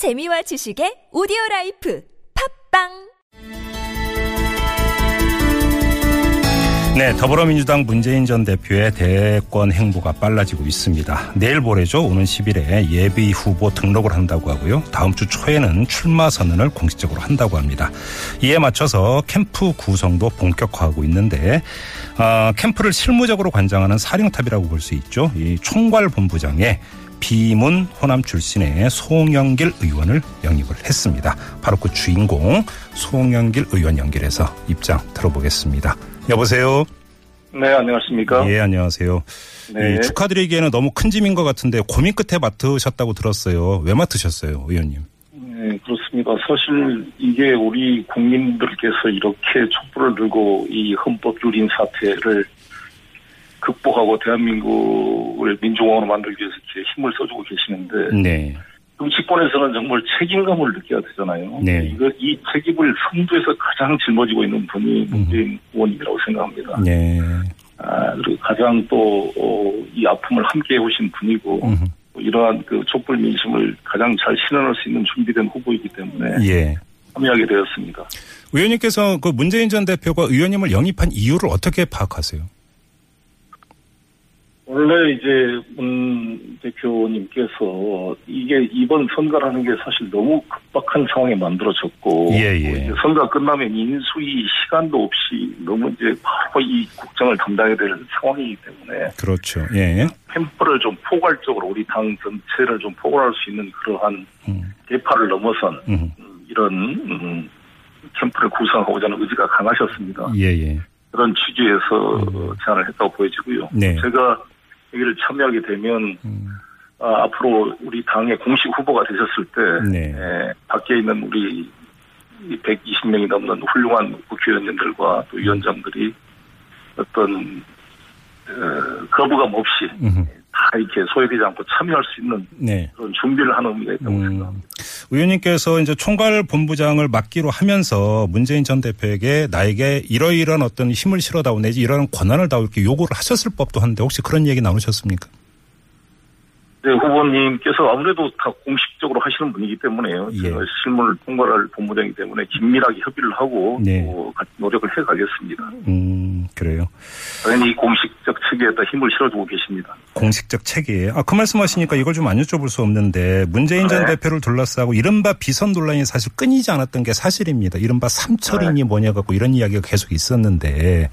재미와 지식의 오디오 라이프 팟빵 네, 더불어민주당 문재인 전 대표의 대권 행보가 빨라지고 있습니다. 내일 모레죠. 오는 10일에 예비 후보 등록을 한다고 하고요. 다음 주 초에는 출마 선언을 공식적으로 한다고 합니다. 이에 맞춰서 캠프 구성도 본격화하고 있는데 어, 캠프를 실무적으로 관장하는 사령탑이라고 볼 수 있죠. 이 총괄 본부장에 비문 호남 출신의 송영길 의원을 영입을 했습니다. 바로 그 주인공 송영길 의원 연결해서 입장 들어보겠습니다. 여보세요. 네, 안녕하십니까? 예, 안녕하세요. 네. 이 축하드리기에는 너무 큰 짐인 것 같은데 고민 끝에 맡으셨다고 들었어요. 왜 맡으셨어요, 의원님? 네, 그렇습니다. 사실 이게 우리 국민들께서 이렇게 촛불을 들고 이 헌법 유린 사태를 극복하고 대한민국을 민주공화로 만들기 위해서 이렇게 힘을 써주고 계시는데 네. 정치권에서는 정말 책임감을 느껴야 되잖아요. 네. 이거 이 책임을 성도에서 가장 짊어지고 있는 분이 문재인 의원님이라고 생각합니다. 네. 아, 그리고 가장 또, 어, 이 아픔을 함께 해오신 분이고, 음흠. 이러한 그 촛불 민심을 가장 잘 실현할 수 있는 준비된 후보이기 때문에 예. 참여하게 되었습니다. 의원님께서 그 문재인 전 대표가 의원님을 영입한 이유를 어떻게 파악하세요? 원래 이제 문 대표님께서 이게 이번 선거라는 게 사실 너무 급박한 상황에 만들어졌고 예, 예. 이제 선거 끝나면 인수위 시간도 없이 너무 이제 바로 이 국정을 담당해야 될 상황이기 때문에 그렇죠. 예. 캠프를 좀 포괄적으로 우리 당 전체를 좀 포괄할 수 있는 그러한 음. 대파를 넘어선 음. 음, 이런 음, 캠프를 구성하고자 하는 의지가 강하셨습니다. 예, 예. 그런 취지에서 어, 제안을 했다고 보여지고요. 네. 제가 여기를 참여하게 되면 음. 아, 앞으로 우리 당의 공식 후보가 되셨을 때 네. 에, 밖에 있는 우리 120명이 넘는 훌륭한 국회의원님들과 또 위원장들이 어떤 어, 거부감 없이 음흠. 다 이렇게 소외되지 않고 참여할 수 있는 네. 그런 준비를 하는 의미가 있다고 음, 생각합니다. 의원님께서 이제 총괄 본부장을 맡기로 하면서 문재인 전 대표에게 나에게 이러이러한 어떤 힘을 실어다오 내지 이러한 권한을 다오 이렇게 요구를 하셨을 법도 한데 혹시 그런 얘기 나누셨습니까? 네, 후보님께서 아무래도 다 공식적으로 하시는 분이기 때문에요. 예. 제가 실무를 통과할 본부장이기 때문에 긴밀하게 협의를 하고 네. 또 같이 노력을 해 가겠습니다. 음, 그래요. 당연히 공식적 측에다 힘을 실어주고 계십니다. 공식적 체계에. 아, 그 말씀 하시니까 이걸 좀 안 여쭤볼 수 없는데 문재인 전 네. 대표를 둘러싸고 이른바 비선 논란이 사실 끊이지 않았던 게 사실입니다. 이른바 삼철인이 뭐냐 갖고 이런 이야기가 계속 있었는데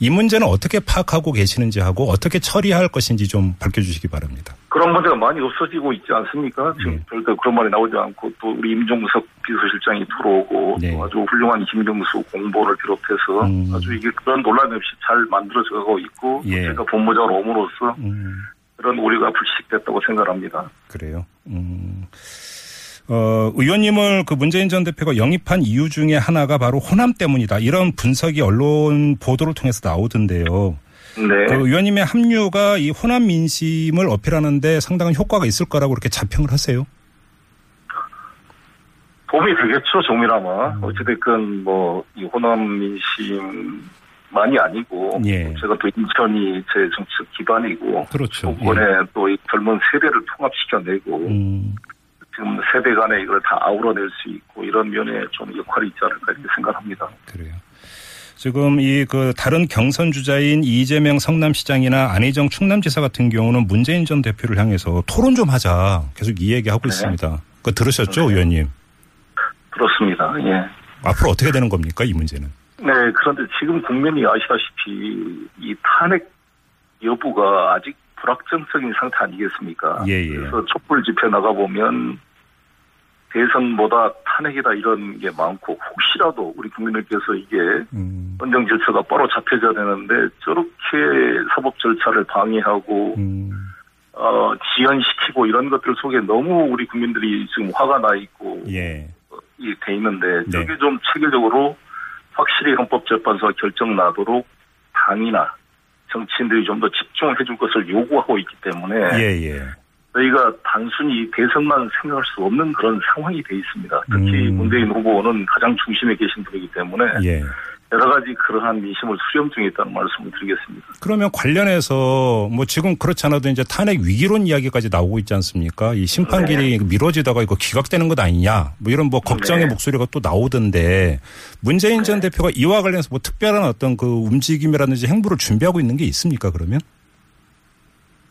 이 문제는 어떻게 파악하고 계시는지 하고 어떻게 처리할 것인지 좀 밝혀주시기 바랍니다. 그런 문제가 많이 없어지고 있지 않습니까? 지금 네. 별도 그런 말이 나오지 않고 또 우리 임종석 비서실장이 들어오고 네. 또 아주 훌륭한 김경수 공보를 비롯해서 음. 아주 이게 그런 논란 없이 잘 만들어져 가고 있고 예. 제가 본부장으로 옴으로써 음. 그런 우려가 불식됐다고 생각합니다. 그래요. 음. 어, 의원님을 그 문재인 전 대표가 영입한 이유 중에 하나가 바로 호남 때문이다. 이런 분석이 언론 보도를 통해서 나오던데요. 네. 그 의원님의 합류가 이 호남 민심을 어필하는데 상당한 효과가 있을 거라고 그렇게 자평을 하세요. 도움이 되겠죠, 정밀하마. 음. 어찌됐건, 뭐, 이 호남 민심만이 아니고, 예. 제가 또 인천이 제 정치적 기반이고, 그렇죠. 정권에 또이 젊은 세대를 통합시켜내고, 음, 지금 세대 간에 이걸 다 아우러낼 수 있고, 이런 면에 좀 역할이 있지 않을까 이렇게 생각합니다. 그래요. 지금 이 그 다른 경선 주자인 이재명 성남시장이나 안희정 충남지사 같은 경우는 문재인 전 대표를 향해서 토론 좀 하자 계속 이 얘기하고 네. 있습니다. 그 들으셨죠, 네. 의원님? 그렇습니다. 예. 앞으로 어떻게 되는 겁니까, 이 문제는? 네, 그런데 지금 국민이 아시다시피, 이 탄핵 여부가 아직 불확정적인 상태 아니겠습니까? 예, 예. 그래서 촛불 집회 나가보면 대선보다 탄핵이다 이런 게 많고 혹시라도 우리 국민들께서 이게 음, 헌정 질서가 바로 잡혀져야 되는데 저렇게 사법 절차를 방해하고 음, 어, 지연시키고 이런 것들 속에 너무 우리 국민들이 지금 화가 나 있고 예. 이돼 있는데 네. 저게 좀 체계적으로 확실히 헌법재판소가 결정 나도록 당이나 정치인들이 좀 더 집중해 줄 것을 요구하고 있기 때문에 예, 예. 저희가 단순히 대선만 생각할 수 없는 그런 상황이 돼 있습니다. 특히 음. 문재인 후보는 가장 중심에 계신 분이기 때문에 예. 여러 가지 그러한 민심을 수렴 중에 있다는 말씀을 드리겠습니다. 그러면 관련해서 뭐 지금 그렇지 않아도 이제 탄핵 위기론 이야기까지 나오고 있지 않습니까? 이 심판길이 네. 미뤄지다가 이거 기각되는 것 아니냐 뭐 이런 뭐 걱정의 네. 목소리가 또 나오던데 문재인 전 네. 대표가 이와 관련해서 뭐 특별한 어떤 그 움직임이라든지 행보를 준비하고 있는 게 있습니까 그러면?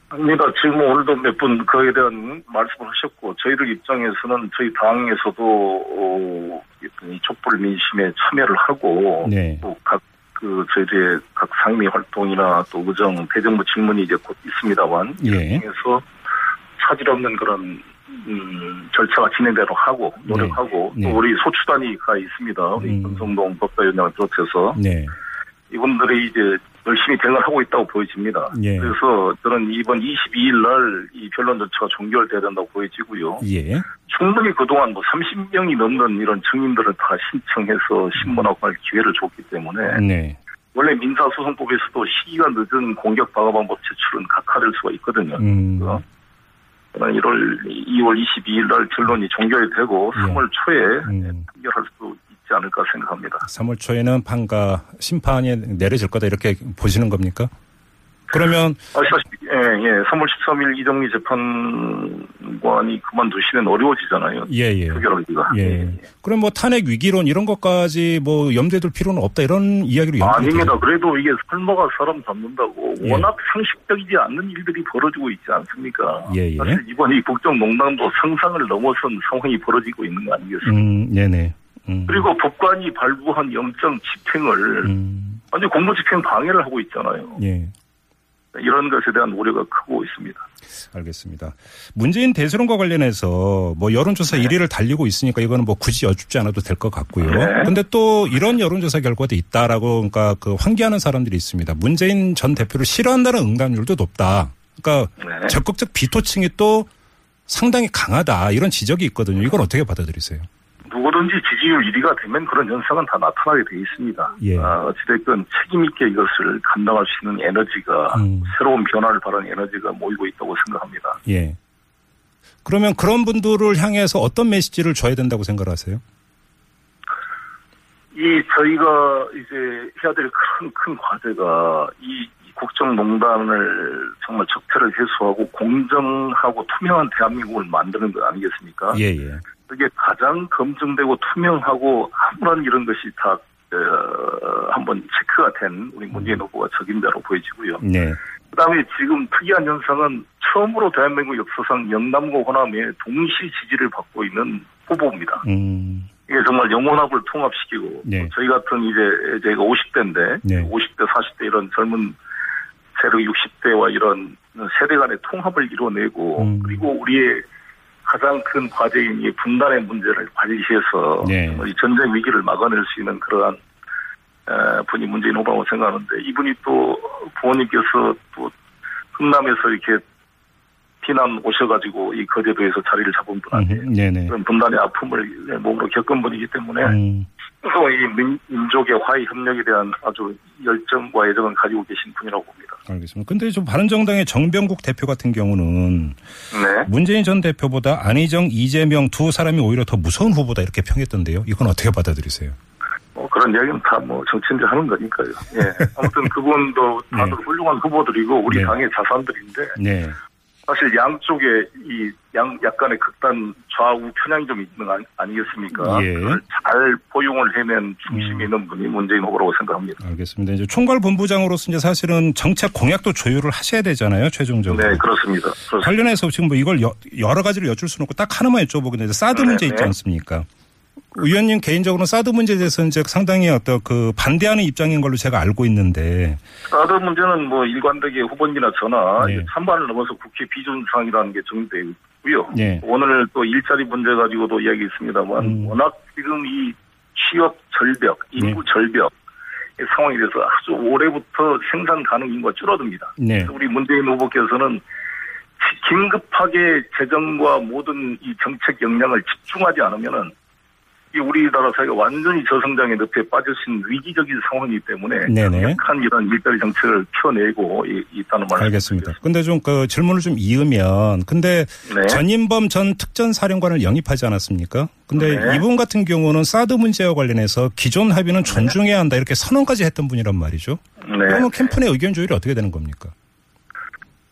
아닙니다. 지금 오늘도 몇 분 그에 대한 말씀을 하셨고 저희들 입장에서는 저희 당에서도 어, 이 촛불 민심에 참여를 하고 네. 또각 그 저희들의 각 상임위 활동이나 또 의정 대정부 질문이 이제 곧 있습니다만 예. 중에서 차질 없는 그런 음, 절차가 진행대로 하고 노력하고 네. 또 네. 우리 소추단위가 있습니다. 우리 음. 금성동 법사위원장을 비롯해서 네. 이분들이 이제 열심히 대응을 하고 있다고 보여집니다. 예. 그래서 저는 이번 22일 날 이 변론 절차가 종결돼야 된다고 보여지고요. 예. 충분히 그동안 뭐 30명이 넘는 이런 증인들을 다 신청해서 신문하고 할 기회를 줬기 때문에 네. 원래 민사소송법에서도 시기가 늦은 공격 방어 방법 제출은 각하될 수가 있거든요. 음. 저는 1월 2월 22일 날 결론이 종결이 되고 예. 3월 초에 음. 판결할 수 있지 않을까 생각합니다. 3월 초에는 판가 심판이 내려질 거다 이렇게 보시는 겁니까? 그러면 아시다시피 예, 예. 3월 13일 이정미 재판관이 그만두시면 어려워지잖아요. 예, 예. 표결하기가. 예. 예. 그럼 뭐 탄핵 위기론 이런 것까지 뭐 염두에 둘 필요는 없다 이런 이야기로 아닙니다. 그래도 이게 설마가 사람 잡는다고 예. 워낙 상식적이지 않는 일들이 벌어지고 있지 않습니까? 예, 예. 사실 이번 이 국정농단도 상상을 넘어선 상황이 벌어지고 있는 거 아니겠습니까? 음, 네네. 음. 그리고 법관이 발부한 영장 집행을 음. 완전 공무집행 방해를 하고 있잖아요. 예. 이런 것에 대한 우려가 크고 있습니다. 알겠습니다. 문재인 대선과 관련해서 뭐 여론조사 네. 1위를 달리고 있으니까 이거는 뭐 굳이 여쭙지 않아도 될 것 같고요. 네. 근데 또 이런 여론조사 결과도 있다라고 그러니까 그 환기하는 사람들이 있습니다. 문재인 전 대표를 싫어한다는 응답률도 높다. 그러니까 네. 적극적 비토층이 또 상당히 강하다 이런 지적이 있거든요. 이걸 어떻게 받아들이세요? 누구든지 지지율 1위가 되면 그런 현상은 다 나타나게 돼 있습니다. 예. 아, 어찌됐건 책임있게 이것을 감당할 수 있는 에너지가 음. 새로운 변화를 바라는 에너지가 모이고 있다고 생각합니다. 예. 그러면 그런 분들을 향해서 어떤 메시지를 줘야 된다고 생각하세요? 이 저희가 이제 해야 될 큰 큰 과제가 이 국정농단을 정말 적폐를 해소하고 공정하고 투명한 대한민국을 만드는 것 아니겠습니까? 예, 예. 그게 가장 검증되고 투명하고 아무런 이런 것이 다 어, 한번 체크가 된 우리 문재인 후보가 적임자로 보여지고요. 네. 그다음에 지금 특이한 현상은 처음으로 대한민국 역사상 영남과 호남에 동시 지지를 받고 있는 후보입니다. 음. 이게 정말 영혼합을 통합시키고 네. 저희 같은 이제 제가 50대인데 네. 50대 40대 이런 젊은 세력 60대와 이런 세대 간의 통합을 이뤄내고 음. 그리고 우리의 가장 큰 과제인 이 분단의 문제를 관리해서 네. 이 전쟁 위기를 막아낼 수 있는 그러한 분이 문재인 후보라고 생각하는데 이분이 또 부모님께서 또 흥남에서 이렇게 피난 오셔가지고 이 거제도에서 자리를 잡은 분 아니에요. 음, 그런 분단의 아픔을 몸으로 겪은 분이기 때문에 음. 이 민, 민족의 화해 협력에 대한 아주 열정과 애정을 가지고 계신 분이라고 봅니다. 알겠습니다. 근데 좀 바른정당의 정병국 대표 같은 경우는 네. 문재인 전 대표보다 안희정, 이재명 두 사람이 오히려 더 무서운 후보다 이렇게 평했던데요. 이건 어떻게 받아들이세요? 뭐 그런 이야기는 다 뭐 정치인들 하는 거니까요. 예. 아무튼 그분도 다들 네. 훌륭한 후보들이고 우리 네. 당의 자산들인데 네. 사실 양쪽에 이 양 약간의 극단 좌우 편향이 좀 있는 거 아니, 겠습니까 예. 잘 포용을 해낸 중심이 음. 있는 분이 문재인 후보라고 생각합니다. 알겠습니다. 이제 총괄 본부장으로서 이제 사실은 정책 공약도 조율을 하셔야 되잖아요, 최종적으로. 네, 그렇습니다. 그렇습니다. 관련해서 지금 뭐 이걸 여, 러 가지를 여쭐 수는 없고 딱 하나만 여쭤보겠는데 사드 네, 문제 있지 네. 않습니까? 의원님 개인적으로는 사드 문제에 대해서는 이제 상당히 어떤 그 반대하는 입장인 걸로 제가 알고 있는데. 사드 문제는 뭐 일관되게 후보님이나 저나 네. 찬반을 넘어서 국회 비준사항이라는 게 정되어 있고요. 네. 오늘 또 일자리 문제 가지고도 이야기 있습니다만 음. 워낙 지금 이 취업 절벽, 인구 네. 절벽 상황이 돼서 아주 올해부터 생산 가능 인구가 줄어듭니다. 네. 우리 문재인 후보께서는 긴급하게 재정과 모든 이 정책 역량을 집중하지 않으면은 이 우리나라 사회가 완전히 저성장의 늪에 빠져신 위기적인 상황이기 때문에 네네. 강력한 이런 일자리 정책을 펴내고 이- 있다는 말을 알겠습니다. 근데 좀 그 질문을 좀 이으면 근데 네. 전인범 전 특전사령관을 영입하지 않았습니까? 근데 네. 이분 같은 경우는 사드 문제와 관련해서 기존 합의는 존중해야 한다 이렇게 선언까지 했던 분이란 말이죠. 네. 그러면 캠프 내 의견 조율이 어떻게 되는 겁니까?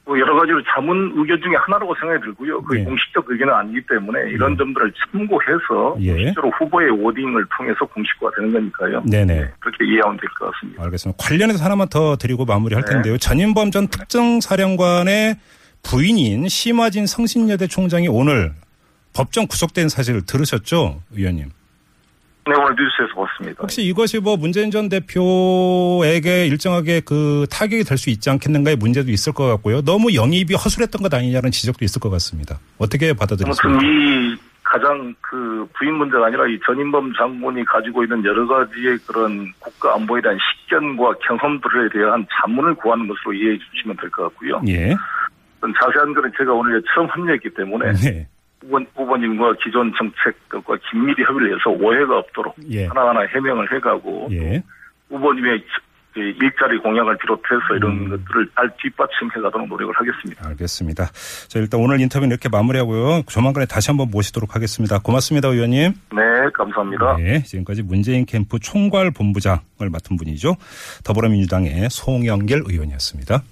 뭐 여러 가지로 자문 의견 중에 하나라고 생각이 들고요. 그 네. 공식적 의견은 아니기 때문에 이런 점들을 참고해서 예. 실제로 후보의 워딩을 통해서 공식화 되는 거니까요. 네네. 그렇게 이해하면 될 것 같습니다. 알겠습니다. 관련해서 하나만 더 드리고 마무리할 네. 텐데요. 전인범 전 특정사령관의 부인인 심화진 성신여대 총장이 오늘 법정 구속된 사실을 들으셨죠, 의원님? 네, 오늘 뉴스에서 봤습니다. 혹시 이것이 뭐 문재인 전 대표에게 일정하게 그 타격이 될 수 있지 않겠는가의 문제도 있을 것 같고요. 너무 영입이 허술했던 것 아니냐는 지적도 있을 것 같습니다. 어떻게 아무튼 받아들이십니까? 이 가장 그 부인 문제가 아니라 이 전인범 장군이 가지고 있는 여러 가지의 그런 국가 안보에 대한 식견과 경험들에 대한 자문을 구하는 것으로 이해해 주시면 될 것 같고요. 예. 자세한 거는 제가 오늘 처음 합류했기 때문에 네. 후보, 후보님과 기존 정책과 긴밀히 협의를 해서 오해가 없도록 예. 하나하나 해명을 해가고 예. 후보님의 이 일자리 공약을 비롯해서 이런 음. 것들을 잘 뒷받침해가도록 노력을 하겠습니다. 알겠습니다. 자, 일단 오늘 인터뷰는 이렇게 마무리하고요. 조만간에 다시 한번 모시도록 하겠습니다. 고맙습니다, 의원님. 네, 감사합니다. 네, 지금까지 문재인 캠프 총괄 본부장을 맡은 분이죠. 더불어민주당의 송영길 의원이었습니다.